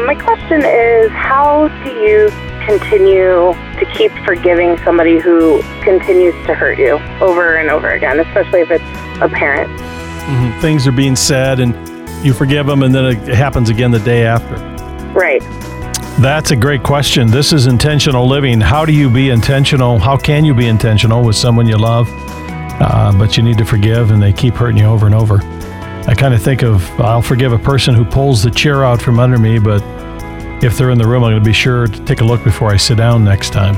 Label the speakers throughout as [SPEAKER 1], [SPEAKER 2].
[SPEAKER 1] Um, my question is how do you continue to keep forgiving somebody who continues to hurt you over and over again, especially if it's a parent?
[SPEAKER 2] Mm-hmm. Things are being said and you forgive them, and then it happens again the day after.
[SPEAKER 1] Right.
[SPEAKER 2] That's a great question. This is intentional living. How do you be intentional? How can you be intentional with someone you love, uh, but you need to forgive and they keep hurting you over and over? I kind of think of I'll forgive a person who pulls the chair out from under me, but if they're in the room, I'm going to be sure to take a look before I sit down next time.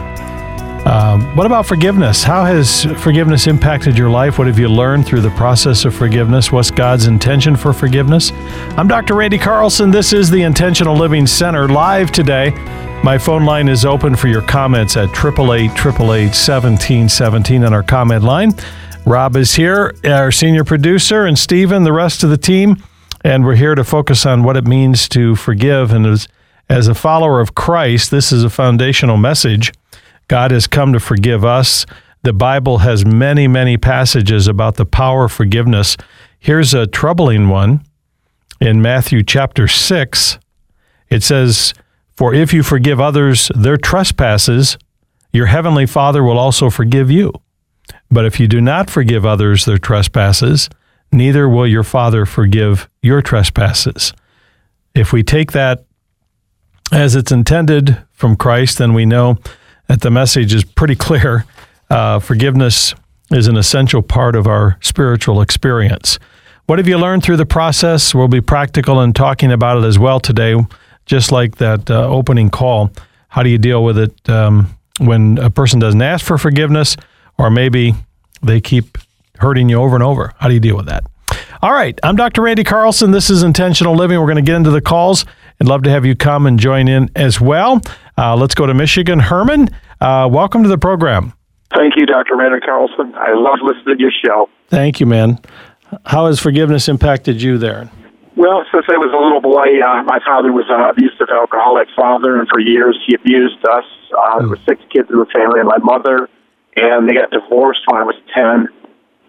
[SPEAKER 2] Um, what about forgiveness? How has forgiveness impacted your life? What have you learned through the process of forgiveness? What's God's intention for forgiveness? I'm Dr. Randy Carlson. This is the Intentional Living Center live today. My phone line is open for your comments at 888 1717 on our comment line. Rob is here, our senior producer, and Stephen, the rest of the team. And we're here to focus on what it means to forgive. And as, as a follower of Christ, this is a foundational message God has come to forgive us. The Bible has many, many passages about the power of forgiveness. Here's a troubling one in Matthew chapter 6. It says, For if you forgive others their trespasses, your heavenly Father will also forgive you. But if you do not forgive others their trespasses, neither will your Father forgive your trespasses. If we take that as it's intended from Christ, then we know that the message is pretty clear. Uh, forgiveness is an essential part of our spiritual experience. What have you learned through the process? We'll be practical in talking about it as well today, just like that uh, opening call. How do you deal with it um, when a person doesn't ask for forgiveness, or maybe they keep hurting you over and over? How do you deal with that? All right, I'm Dr. Randy Carlson. This is Intentional Living. We're going to get into the calls. I'd love to have you come and join in as well. Uh, let's go to Michigan. Herman, uh, welcome to the program.
[SPEAKER 3] Thank you, Dr. Randy Carlson. I love listening to your show.
[SPEAKER 2] Thank you, man. How has forgiveness impacted you there?
[SPEAKER 3] Well, since I was a little boy, uh, my father was an abusive alcoholic father, and for years he abused us. Uh, there were six kids in the family, and my mother, and they got divorced when I was 10.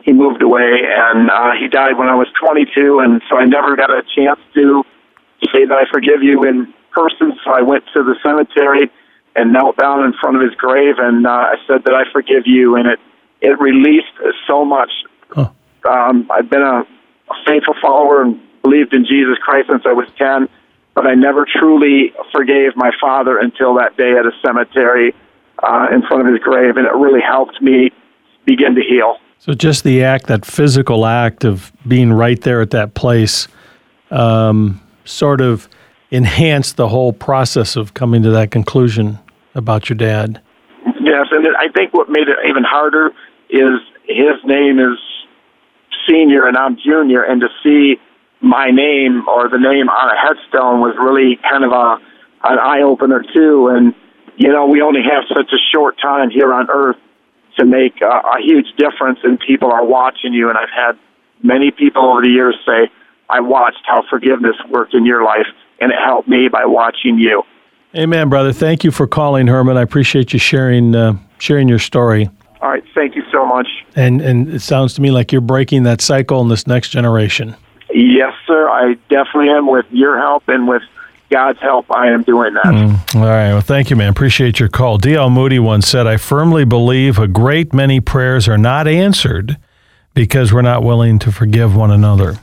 [SPEAKER 3] He moved away, and uh, he died when I was 22, and so I never got a chance to say that I forgive you in person. So I went to the cemetery and knelt down in front of his grave, and uh, I said that I forgive you, and it it released so much. Huh. Um, I've been a, a faithful follower and believed in Jesus Christ since I was ten, but I never truly forgave my father until that day at a cemetery uh, in front of his grave, and it really helped me begin to heal.
[SPEAKER 2] So just the act, that physical act of being right there at that place, um, sort of enhanced the whole process of coming to that conclusion about your dad.
[SPEAKER 3] Yes, and I think what made it even harder is his name is senior and I'm junior, and to see my name or the name on a headstone was really kind of a an eye opener too. And you know, we only have such a short time here on Earth to make a, a huge difference, and people are watching you. And I've had many people over the years say, "I watched how forgiveness worked in your life, and it helped me by watching you."
[SPEAKER 2] Amen, brother. Thank you for calling, Herman. I appreciate you sharing uh, sharing your story.
[SPEAKER 3] All right, thank you so much.
[SPEAKER 2] And and it sounds to me like you're breaking that cycle in this next generation.
[SPEAKER 3] Yes, sir. I definitely am. With your help and with God's help, I am doing that.
[SPEAKER 2] Mm, all right. Well, thank you, man. Appreciate your call. D.L. Moody once said, "I firmly believe a great many prayers are not answered because we're not willing to forgive one another."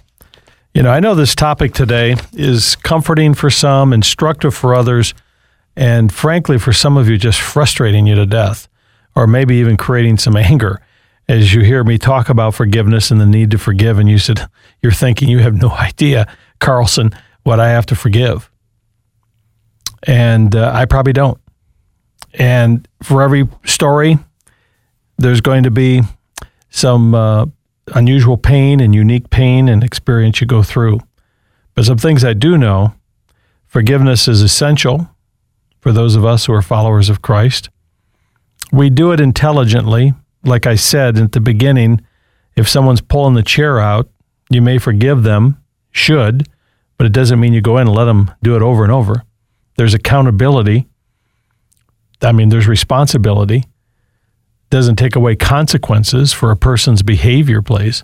[SPEAKER 2] You know, I know this topic today is comforting for some, instructive for others and frankly, for some of you, just frustrating you to death, or maybe even creating some anger as you hear me talk about forgiveness and the need to forgive. And you said, You're thinking you have no idea, Carlson, what I have to forgive. And uh, I probably don't. And for every story, there's going to be some uh, unusual pain and unique pain and experience you go through. But some things I do know forgiveness is essential for those of us who are followers of Christ. We do it intelligently. Like I said at the beginning, if someone's pulling the chair out, you may forgive them, should, but it doesn't mean you go in and let them do it over and over. There's accountability. I mean, there's responsibility. Doesn't take away consequences for a person's behavior plays.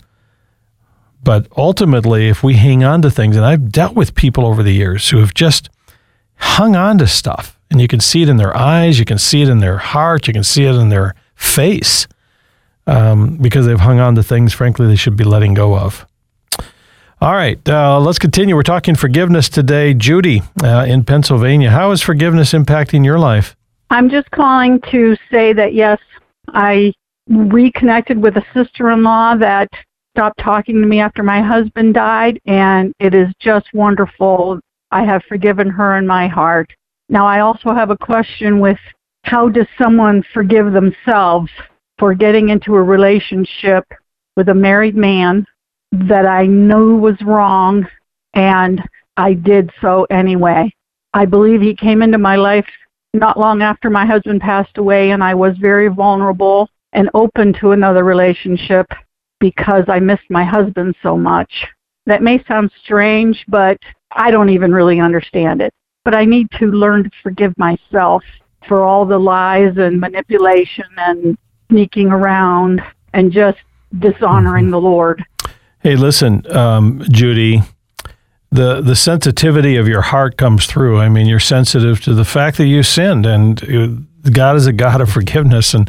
[SPEAKER 2] But ultimately, if we hang on to things, and I've dealt with people over the years who have just hung on to stuff. And you can see it in their eyes, you can see it in their heart, you can see it in their face um, because they've hung on to things, frankly, they should be letting go of. All right, uh, let's continue. We're talking forgiveness today. Judy uh, in Pennsylvania, how is forgiveness impacting your life?
[SPEAKER 4] I'm just calling to say that yes, I reconnected with a sister in law that stopped talking to me after my husband died, and it is just wonderful. I have forgiven her in my heart. Now, I also have a question with how does someone forgive themselves for getting into a relationship with a married man that I knew was wrong, and I did so anyway. I believe he came into my life not long after my husband passed away, and I was very vulnerable and open to another relationship because I missed my husband so much. That may sound strange, but I don't even really understand it. But I need to learn to forgive myself for all the lies and manipulation and sneaking around and just dishonoring mm-hmm. the Lord.
[SPEAKER 2] Hey, listen, um, Judy, the the sensitivity of your heart comes through. I mean, you're sensitive to the fact that you sinned, and God is a God of forgiveness, and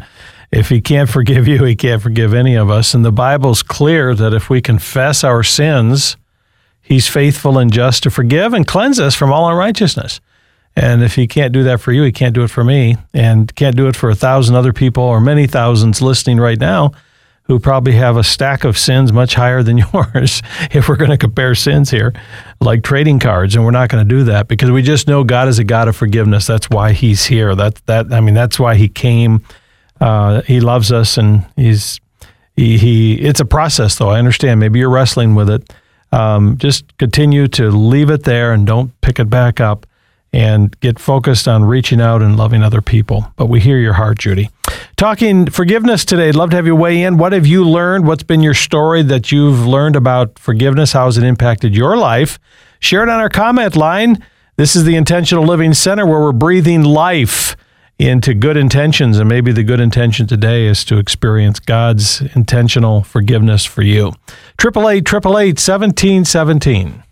[SPEAKER 2] if He can't forgive you, He can't forgive any of us. And the Bible's clear that if we confess our sins, He's faithful and just to forgive and cleanse us from all unrighteousness. And if he can't do that for you, he can't do it for me, and can't do it for a thousand other people or many thousands listening right now who probably have a stack of sins much higher than yours if we're going to compare sins here, like trading cards. And we're not going to do that because we just know God is a God of forgiveness. That's why He's here. That that I mean, that's why He came. Uh, he loves us, and He's he, he. It's a process, though. I understand. Maybe you're wrestling with it. Um, just continue to leave it there and don't pick it back up and get focused on reaching out and loving other people. But we hear your heart, Judy. Talking forgiveness today, I'd love to have you weigh in. What have you learned? What's been your story that you've learned about forgiveness? How has it impacted your life? Share it on our comment line. This is the Intentional Living Center where we're breathing life into good intentions. And maybe the good intention today is to experience God's intentional forgiveness for you. 888 1717.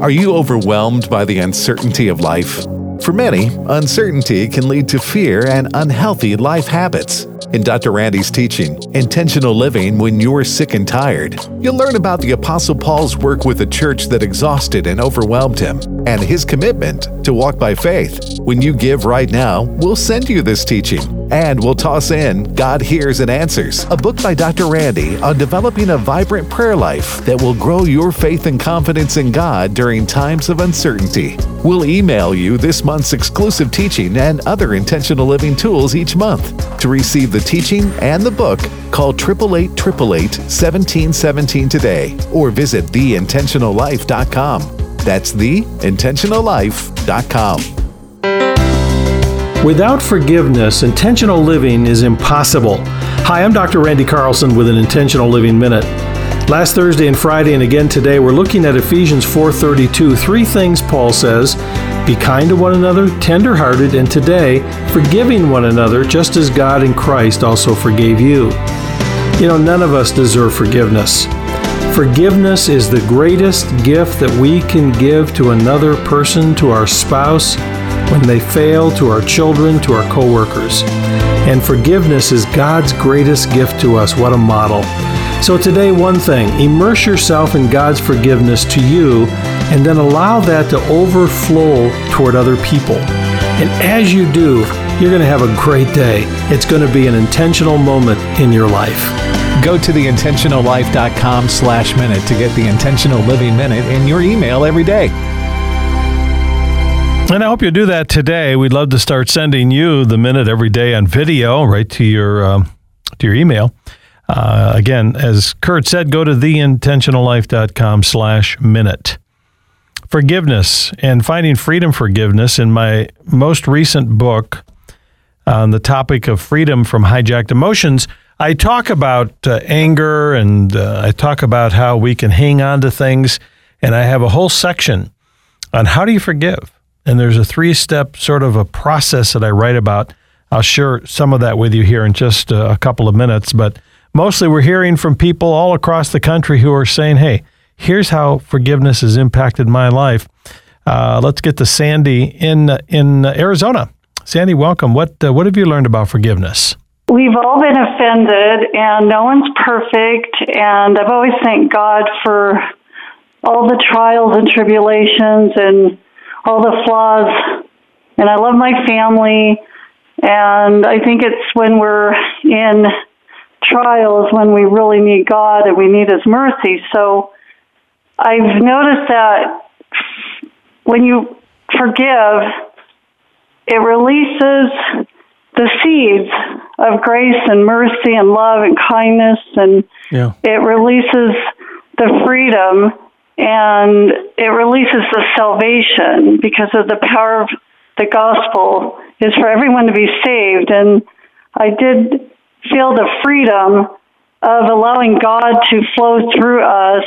[SPEAKER 5] Are you overwhelmed by the uncertainty of life? For many, uncertainty can lead to fear and unhealthy life habits. In Dr. Randy's teaching, Intentional Living When You're Sick and Tired, you'll learn about the Apostle Paul's work with a church that exhausted and overwhelmed him, and his commitment to walk by faith. When you give right now, we'll send you this teaching, and we'll toss in God Hears and Answers, a book by Dr. Randy on developing a vibrant prayer life that will grow your faith and confidence in God during times of uncertainty. We'll email you this month's exclusive teaching and other intentional living tools each month. To receive the teaching and the book, call 888 1717 today or visit theintentionallife.com. That's theintentionallife.com.
[SPEAKER 2] Without forgiveness, intentional living is impossible. Hi, I'm Dr. Randy Carlson with an Intentional Living Minute. Last Thursday and Friday and again today we're looking at Ephesians 4:32. Three things Paul says: be kind to one another, tender-hearted, and today forgiving one another just as God in Christ also forgave you. You know, none of us deserve forgiveness. Forgiveness is the greatest gift that we can give to another person, to our spouse, when they fail, to our children, to our coworkers. And forgiveness is God's greatest gift to us. What a model. So, today, one thing immerse yourself in God's forgiveness to you, and then allow that to overflow toward other people. And as you do, you're going to have a great day. It's going to be an intentional moment in your life.
[SPEAKER 5] Go to theintentionallife.com slash minute to get the Intentional Living Minute in your email every day.
[SPEAKER 2] And I hope you do that today. We'd love to start sending you the minute every day on video right to your um, to your email. Uh, again, as Kurt said, go to theintentionallife.com slash minute. Forgiveness and finding freedom forgiveness in my most recent book on the topic of freedom from hijacked emotions, I talk about uh, anger and uh, I talk about how we can hang on to things. And I have a whole section on how do you forgive. And there's a three step sort of a process that I write about. I'll share some of that with you here in just a couple of minutes. But mostly we're hearing from people all across the country who are saying, hey, here's how forgiveness has impacted my life. Uh, let's get to Sandy in in Arizona. Sandy, welcome. What uh, what have you learned about forgiveness?
[SPEAKER 6] We've all been offended, and no one's perfect. And I've always thanked God for all the trials and tribulations and all the flaws. And I love my family. And I think it's when we're in trials when we really need God and we need His mercy. So I've noticed that when you forgive, it releases the seeds of grace and mercy and love and kindness, and yeah. it releases the freedom and it releases the salvation because of the power of the gospel is for everyone to be saved. And I did feel the freedom of allowing God to flow through us.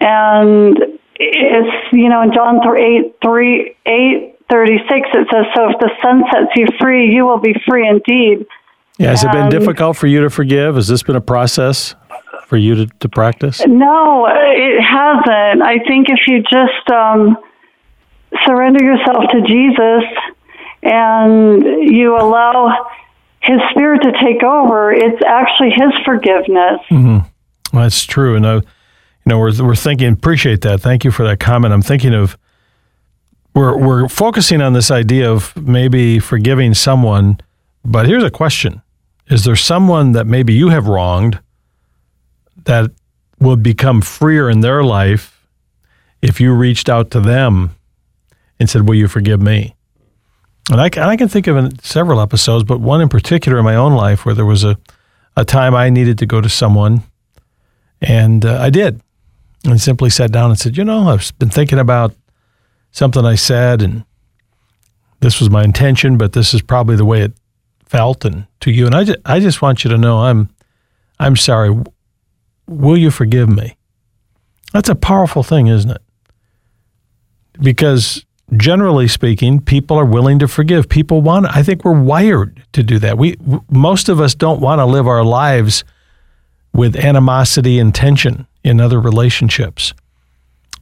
[SPEAKER 6] And it's, you know, in John 8, 3, 8 36, it says, So if the Son sets you free, you will be free indeed.
[SPEAKER 2] Yeah, has it been difficult for you to forgive? Has this been a process for you to, to practice?
[SPEAKER 6] No, it hasn't. I think if you just um, surrender yourself to Jesus and you allow his spirit to take over, it's actually his forgiveness.
[SPEAKER 2] Mm-hmm. Well, that's true. And, uh, you know, we're, we're thinking, appreciate that. Thank you for that comment. I'm thinking of, we're, we're focusing on this idea of maybe forgiving someone, but here's a question. Is there someone that maybe you have wronged that would become freer in their life if you reached out to them and said, Will you forgive me? And I, and I can think of several episodes, but one in particular in my own life where there was a, a time I needed to go to someone, and uh, I did. And simply sat down and said, You know, I've been thinking about something I said, and this was my intention, but this is probably the way it felt and to you. And I just, I just want you to know I'm, I'm sorry. Will you forgive me? That's a powerful thing, isn't it? Because generally speaking, people are willing to forgive. People want, I think we're wired to do that. We, most of us don't want to live our lives with animosity and tension in other relationships.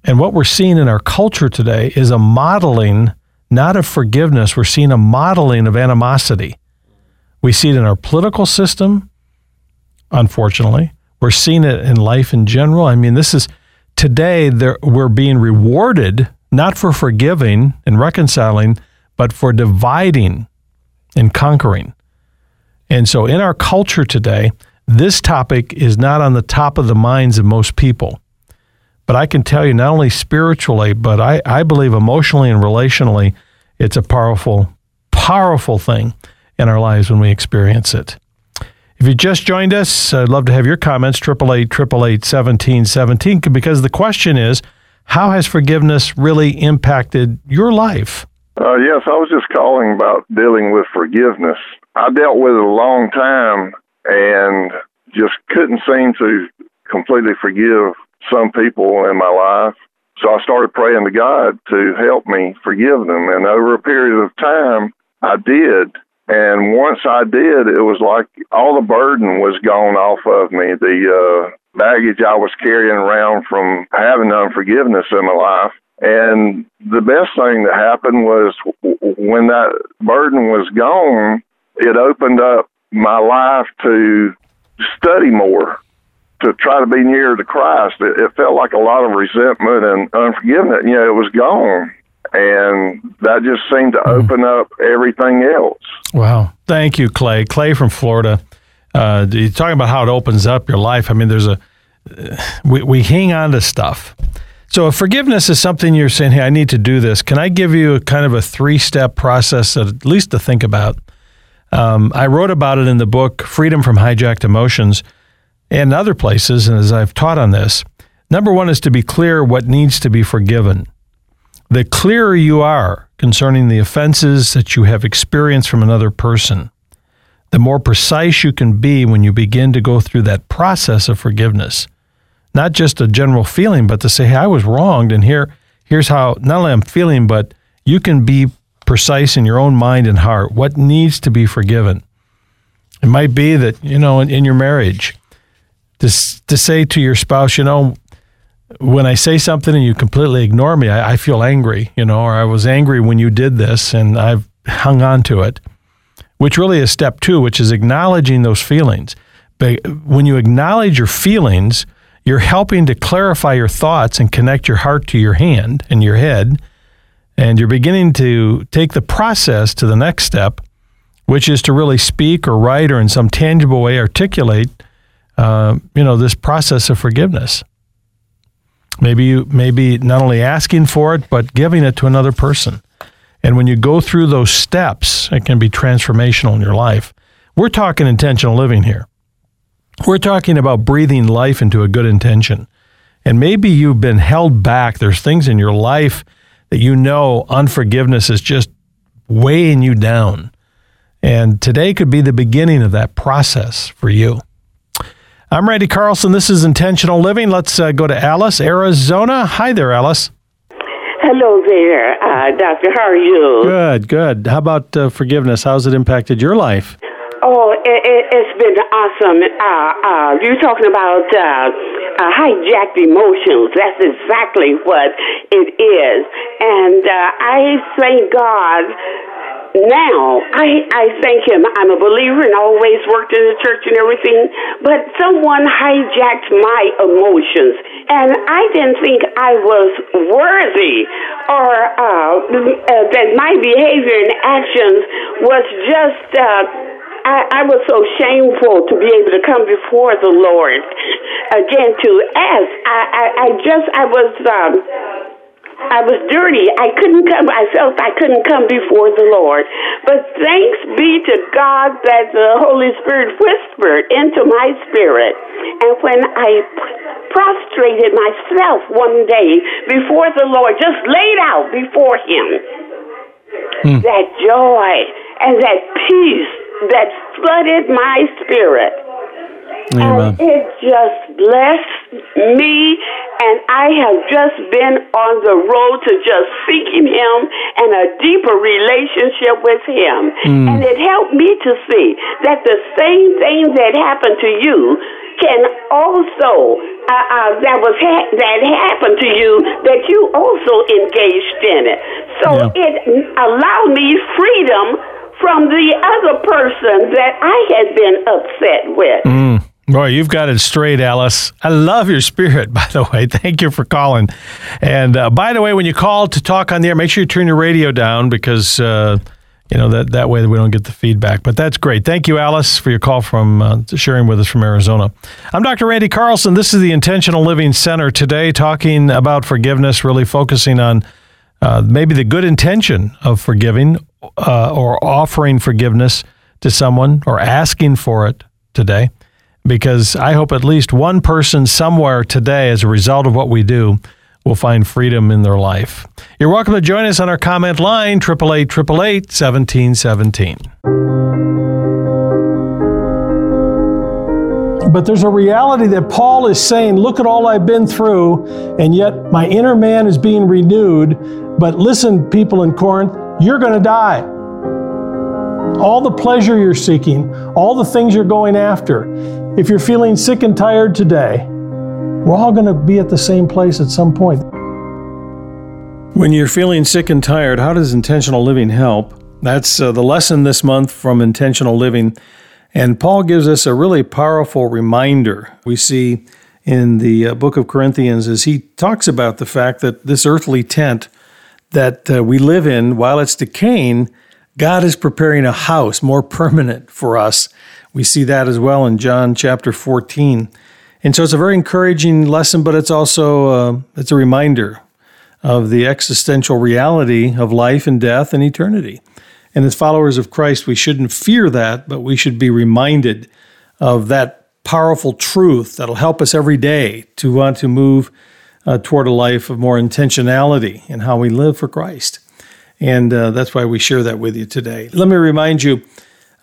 [SPEAKER 2] And what we're seeing in our culture today is a modeling, not of forgiveness, we're seeing a modeling of animosity. We see it in our political system, unfortunately. We're seeing it in life in general. I mean, this is today There, we're being rewarded not for forgiving and reconciling, but for dividing and conquering. And so in our culture today, this topic is not on the top of the minds of most people. But I can tell you, not only spiritually, but I, I believe emotionally and relationally, it's a powerful, powerful thing in our lives when we experience it. If you just joined us, I'd love to have your comments, 888 because the question is, how has forgiveness really impacted your life?
[SPEAKER 7] Uh, yes, I was just calling about dealing with forgiveness. I dealt with it a long time and just couldn't seem to completely forgive some people in my life. So I started praying to God to help me forgive them. And over a period of time, I did. And once I did, it was like all the burden was gone off of me. The uh, baggage I was carrying around from having unforgiveness in my life. And the best thing that happened was when that burden was gone, it opened up my life to study more, to try to be nearer to Christ. It, it felt like a lot of resentment and unforgiveness. You know, it was gone and that just seemed to hmm. open up everything else.
[SPEAKER 2] Wow. Thank you, Clay. Clay from Florida. Uh, you're talking about how it opens up your life. I mean, there's a, uh, we, we hang on to stuff. So if forgiveness is something you're saying, hey, I need to do this, can I give you a kind of a three step process, at least to think about? Um, I wrote about it in the book Freedom from Hijacked Emotions and other places, and as I've taught on this. Number one is to be clear what needs to be forgiven. The clearer you are concerning the offenses that you have experienced from another person, the more precise you can be when you begin to go through that process of forgiveness. Not just a general feeling, but to say, hey, I was wronged, and here, here's how not only I'm feeling, but you can be precise in your own mind and heart. What needs to be forgiven? It might be that, you know, in, in your marriage, to, to say to your spouse, you know, when I say something and you completely ignore me, I, I feel angry, you know, or I was angry when you did this and I've hung on to it, which really is step two, which is acknowledging those feelings. But when you acknowledge your feelings, you're helping to clarify your thoughts and connect your heart to your hand and your head. And you're beginning to take the process to the next step, which is to really speak or write or in some tangible way articulate, uh, you know, this process of forgiveness. Maybe you maybe not only asking for it, but giving it to another person. And when you go through those steps, it can be transformational in your life. We're talking intentional living here. We're talking about breathing life into a good intention. And maybe you've been held back. There's things in your life that you know unforgiveness is just weighing you down. And today could be the beginning of that process for you. I'm Randy Carlson. This is Intentional Living. Let's uh, go to Alice, Arizona. Hi there, Alice.
[SPEAKER 8] Hello there, uh, Doctor. How are you?
[SPEAKER 2] Good, good. How about uh, forgiveness? How's it impacted your life?
[SPEAKER 8] Oh, it, has it, been awesome. Uh, uh, you're talking about uh, uh, hijacked emotions. That's exactly what it is. And I thank God now I I thank him. I'm a believer and always worked in the church and everything, but someone hijacked my emotions, and I didn't think I was worthy or uh, uh, that my behavior and actions was just. Uh, I, I was so shameful to be able to come before the Lord again to ask. I, I, I just I was um, I was dirty. I couldn't come. I felt I couldn't come before the Lord. But thanks be to God that the Holy Spirit whispered into my spirit. And when I prostrated myself one day before the Lord, just laid out before Him, hmm. that joy and that peace that flooded my spirit Amen. And it just blessed me, and I have just been on the road to just seeking Him and a deeper relationship with Him. Mm. And it helped me to see that the same thing that happened to you can also uh, uh, that was ha- that happened to you that you also engaged in it. So yeah. it allowed me freedom from the other person that I had been upset with.
[SPEAKER 2] Mm. Boy, you've got it straight, Alice. I love your spirit, by the way. Thank you for calling. And uh, by the way, when you call to talk on the air, make sure you turn your radio down because uh, you know that that way we don't get the feedback. But that's great. Thank you, Alice, for your call from uh, sharing with us from Arizona. I'm Dr. Randy Carlson. This is the Intentional Living Center today, talking about forgiveness, really focusing on uh, maybe the good intention of forgiving uh, or offering forgiveness to someone or asking for it today because I hope at least one person somewhere today, as a result of what we do, will find freedom in their life. You're welcome to join us on our comment line, 888 1717. But there's a reality that Paul is saying, Look at all I've been through, and yet my inner man is being renewed. But listen, people in Corinth, you're going to die all the pleasure you're seeking, all the things you're going after. If you're feeling sick and tired today, we're all going to be at the same place at some point. When you're feeling sick and tired, how does intentional living help? That's uh, the lesson this month from intentional living. And Paul gives us a really powerful reminder we see in the uh, book of Corinthians as he talks about the fact that this earthly tent that uh, we live in, while it's decaying, God is preparing a house more permanent for us. We see that as well in John chapter 14. And so it's a very encouraging lesson, but it's also uh, it's a reminder of the existential reality of life and death and eternity. And as followers of Christ, we shouldn't fear that, but we should be reminded of that powerful truth that'll help us every day to want to move uh, toward a life of more intentionality in how we live for Christ. And uh, that's why we share that with you today. Let me remind you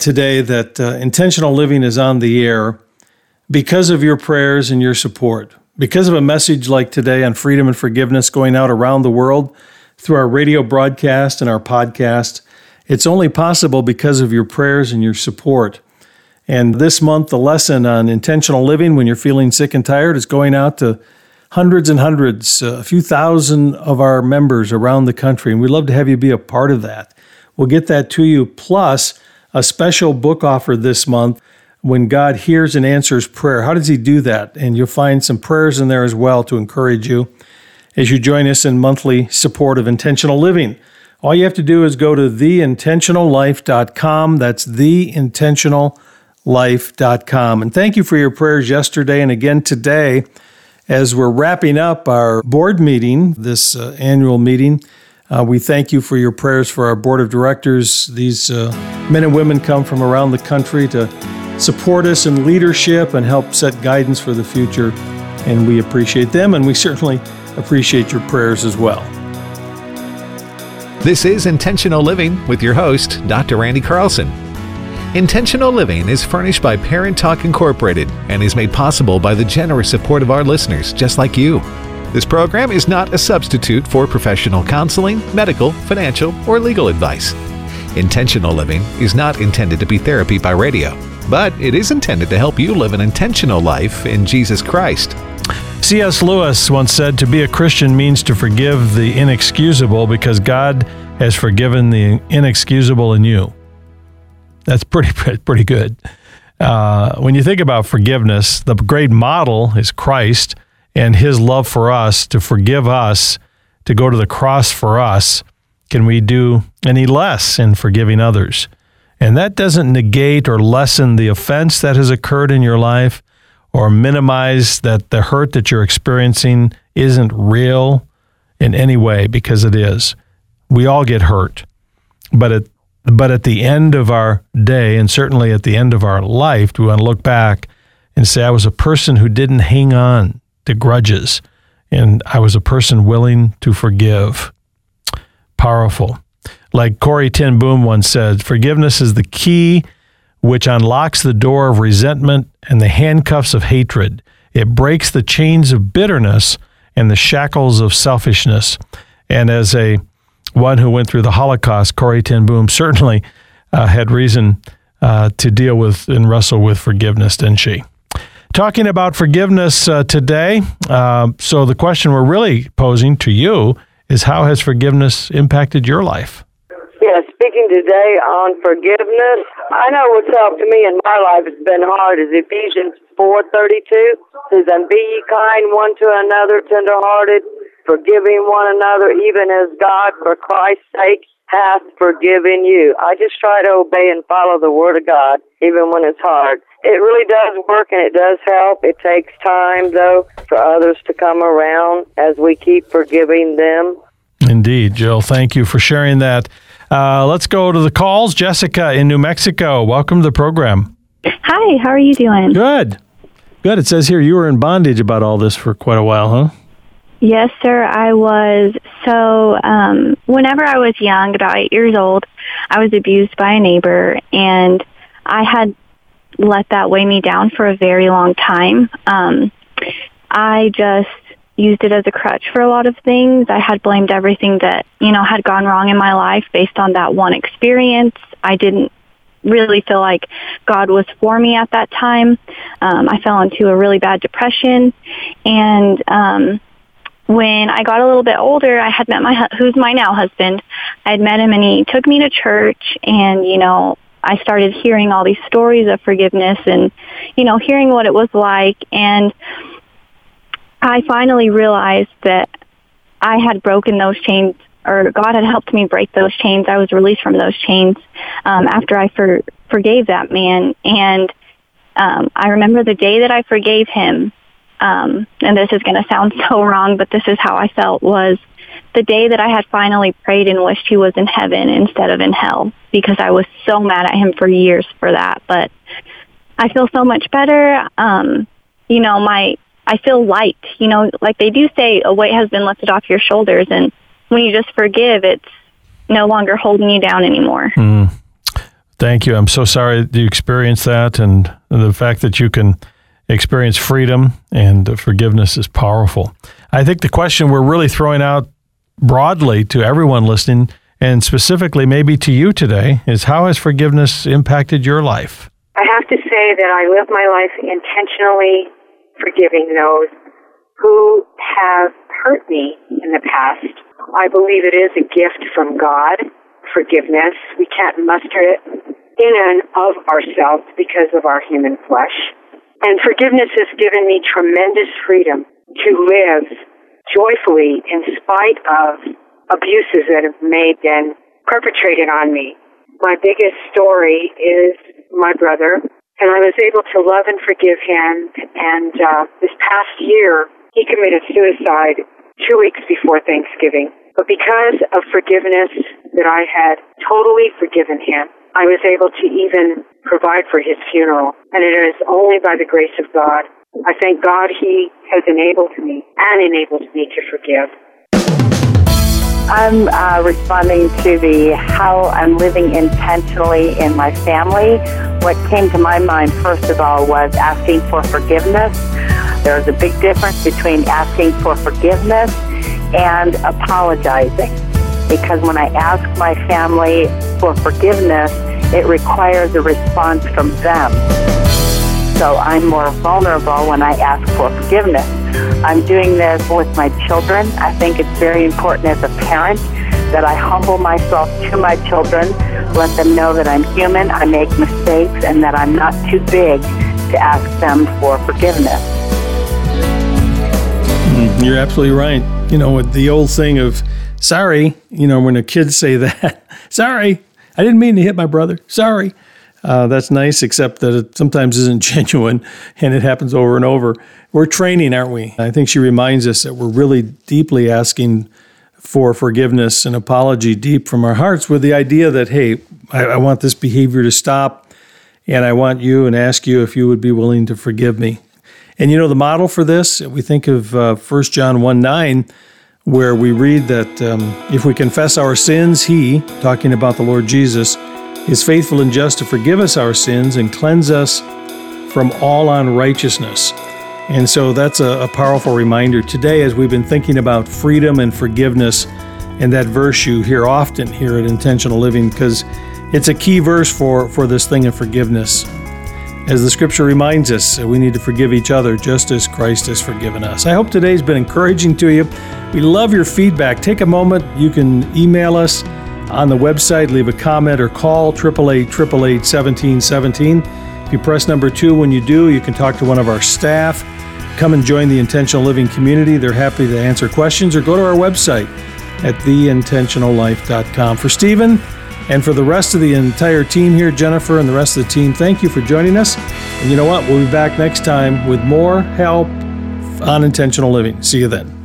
[SPEAKER 2] today that uh, intentional living is on the air because of your prayers and your support. Because of a message like today on freedom and forgiveness going out around the world through our radio broadcast and our podcast, it's only possible because of your prayers and your support. And this month, the lesson on intentional living when you're feeling sick and tired is going out to hundreds and hundreds, uh, a few thousand of our members around the country, and we'd love to have you be a part of that. We'll get that to you, plus a special book offer this month when God hears and answers prayer. How does He do that? And you'll find some prayers in there as well to encourage you as you join us in monthly support of intentional living. All you have to do is go to theintentionallife.com. That's theintentionallife.com. And thank you for your prayers yesterday and again today as we're wrapping up our board meeting, this uh, annual meeting. Uh, we thank you for your prayers for our board of directors. These uh, men and women come from around the country to support us in leadership and help set guidance for the future. And we appreciate them, and we certainly appreciate your prayers as well.
[SPEAKER 5] This is Intentional Living with your host, Dr. Randy Carlson. Intentional Living is furnished by Parent Talk Incorporated and is made possible by the generous support of our listeners just like you. This program is not a substitute for professional counseling, medical, financial, or legal advice. Intentional living is not intended to be therapy by radio, but it is intended to help you live an intentional life in Jesus Christ.
[SPEAKER 2] C.S. Lewis once said to be a Christian means to forgive the inexcusable because God has forgiven the inexcusable in you. That's pretty pretty good. Uh, when you think about forgiveness, the great model is Christ and His love for us to forgive us, to go to the cross for us. Can we do any less in forgiving others? And that doesn't negate or lessen the offense that has occurred in your life or minimize that the hurt that you're experiencing isn't real in any way because it is. We all get hurt. But at but at the end of our day and certainly at the end of our life, we want to look back and say I was a person who didn't hang on to grudges and I was a person willing to forgive. Powerful. Like Corrie ten Boom once said, forgiveness is the key which unlocks the door of resentment and the handcuffs of hatred. It breaks the chains of bitterness and the shackles of selfishness. And as a one who went through the Holocaust, Corrie ten Boom certainly uh, had reason uh, to deal with and wrestle with forgiveness, didn't she? Talking about forgiveness uh, today. Uh, so the question we're really posing to you is: How has forgiveness impacted your life?
[SPEAKER 9] Yeah, speaking today on forgiveness, I know what's helped me in my life has been hard is Ephesians four thirty two says, And be ye kind one to another, tenderhearted, forgiving one another, even as God for Christ's sake hath forgiven you. I just try to obey and follow the word of God, even when it's hard. It really does work and it does help. It takes time though for others to come around as we keep forgiving them.
[SPEAKER 2] Indeed, Jill. Thank you for sharing that. Uh, let's go to the calls. Jessica in New Mexico, welcome to the program.
[SPEAKER 10] Hi, how are you doing?
[SPEAKER 2] Good. Good. It says here you were in bondage about all this for quite a while, huh?
[SPEAKER 10] Yes, sir, I was. So, um, whenever I was young, about eight years old, I was abused by a neighbor, and I had let that weigh me down for a very long time. Um, I just used it as a crutch for a lot of things. I had blamed everything that, you know, had gone wrong in my life based on that one experience. I didn't really feel like God was for me at that time. Um, I fell into a really bad depression and um when I got a little bit older, I had met my who's my now husband. I had met him and he took me to church and you know, I started hearing all these stories of forgiveness and you know, hearing what it was like and I finally realized that I had broken those chains, or God had helped me break those chains. I was released from those chains um, after I for, forgave that man. And um, I remember the day that I forgave him, um, and this is going to sound so wrong, but this is how I felt, was the day that I had finally prayed and wished he was in heaven instead of in hell because I was so mad at him for years for that. But I feel so much better. Um, you know, my I feel light. You know, like they do say, a weight has been lifted off your shoulders, and when you just forgive, it's no longer holding you down anymore.
[SPEAKER 2] Mm. Thank you. I'm so sorry you experienced that, and the fact that you can experience freedom and forgiveness is powerful. I think the question we're really throwing out broadly to everyone listening, and specifically maybe to you today, is how has forgiveness impacted your life?
[SPEAKER 11] I have to say that I live my life intentionally forgiving those who have hurt me in the past. I believe it is a gift from God, forgiveness. We can't muster it in and of ourselves because of our human flesh. And forgiveness has given me tremendous freedom to live joyfully in spite of abuses that have made been perpetrated on me. My biggest story is my brother, and I was able to love and forgive him. And uh, this past year, he committed suicide two weeks before Thanksgiving. But because of forgiveness that I had totally forgiven him, I was able to even provide for his funeral. And it is only by the grace of God. I thank God he has enabled me and enabled me to forgive.
[SPEAKER 12] I'm uh, responding to the how I'm living intentionally in my family. What came to my mind, first of all, was asking for forgiveness. There's a big difference between asking for forgiveness and apologizing. Because when I ask my family for forgiveness, it requires a response from them. So I'm more vulnerable when I ask for forgiveness. I'm doing this with my children. I think it's very important as a parent that I humble myself to my children, let them know that I'm human, I make mistakes, and that I'm not too big to ask them for forgiveness.
[SPEAKER 2] Mm, you're absolutely right. You know, the old saying of sorry, you know, when the kids say that, sorry, I didn't mean to hit my brother, sorry. Uh, that's nice, except that it sometimes isn't genuine and it happens over and over. We're training, aren't we? I think she reminds us that we're really deeply asking for forgiveness and apology deep from our hearts with the idea that, hey, I, I want this behavior to stop and I want you and ask you if you would be willing to forgive me. And you know, the model for this, we think of uh, 1 John 1 9, where we read that um, if we confess our sins, He, talking about the Lord Jesus, is faithful and just to forgive us our sins and cleanse us from all unrighteousness. And so that's a, a, powerful reminder today as we've been thinking about freedom and forgiveness and that verse you hear often here at Intentional Living because it's a key verse for, for this thing of forgiveness. As the scripture reminds us, uh, we need to forgive each other just as Christ has forgiven us. I hope today's been encouraging to you. We love your feedback. Take a moment. You can email us on the website, leave a comment or call 888 1717. If you press number two when you do, you can talk to one of our staff. Come and join the Intentional Living community. They're happy to answer questions or go to our website at theintentionallife.com. For Stephen and for the rest of the entire team here, Jennifer and the rest of the team, thank you for joining us. And you know what? We'll be back next time with more help on intentional living. See you then.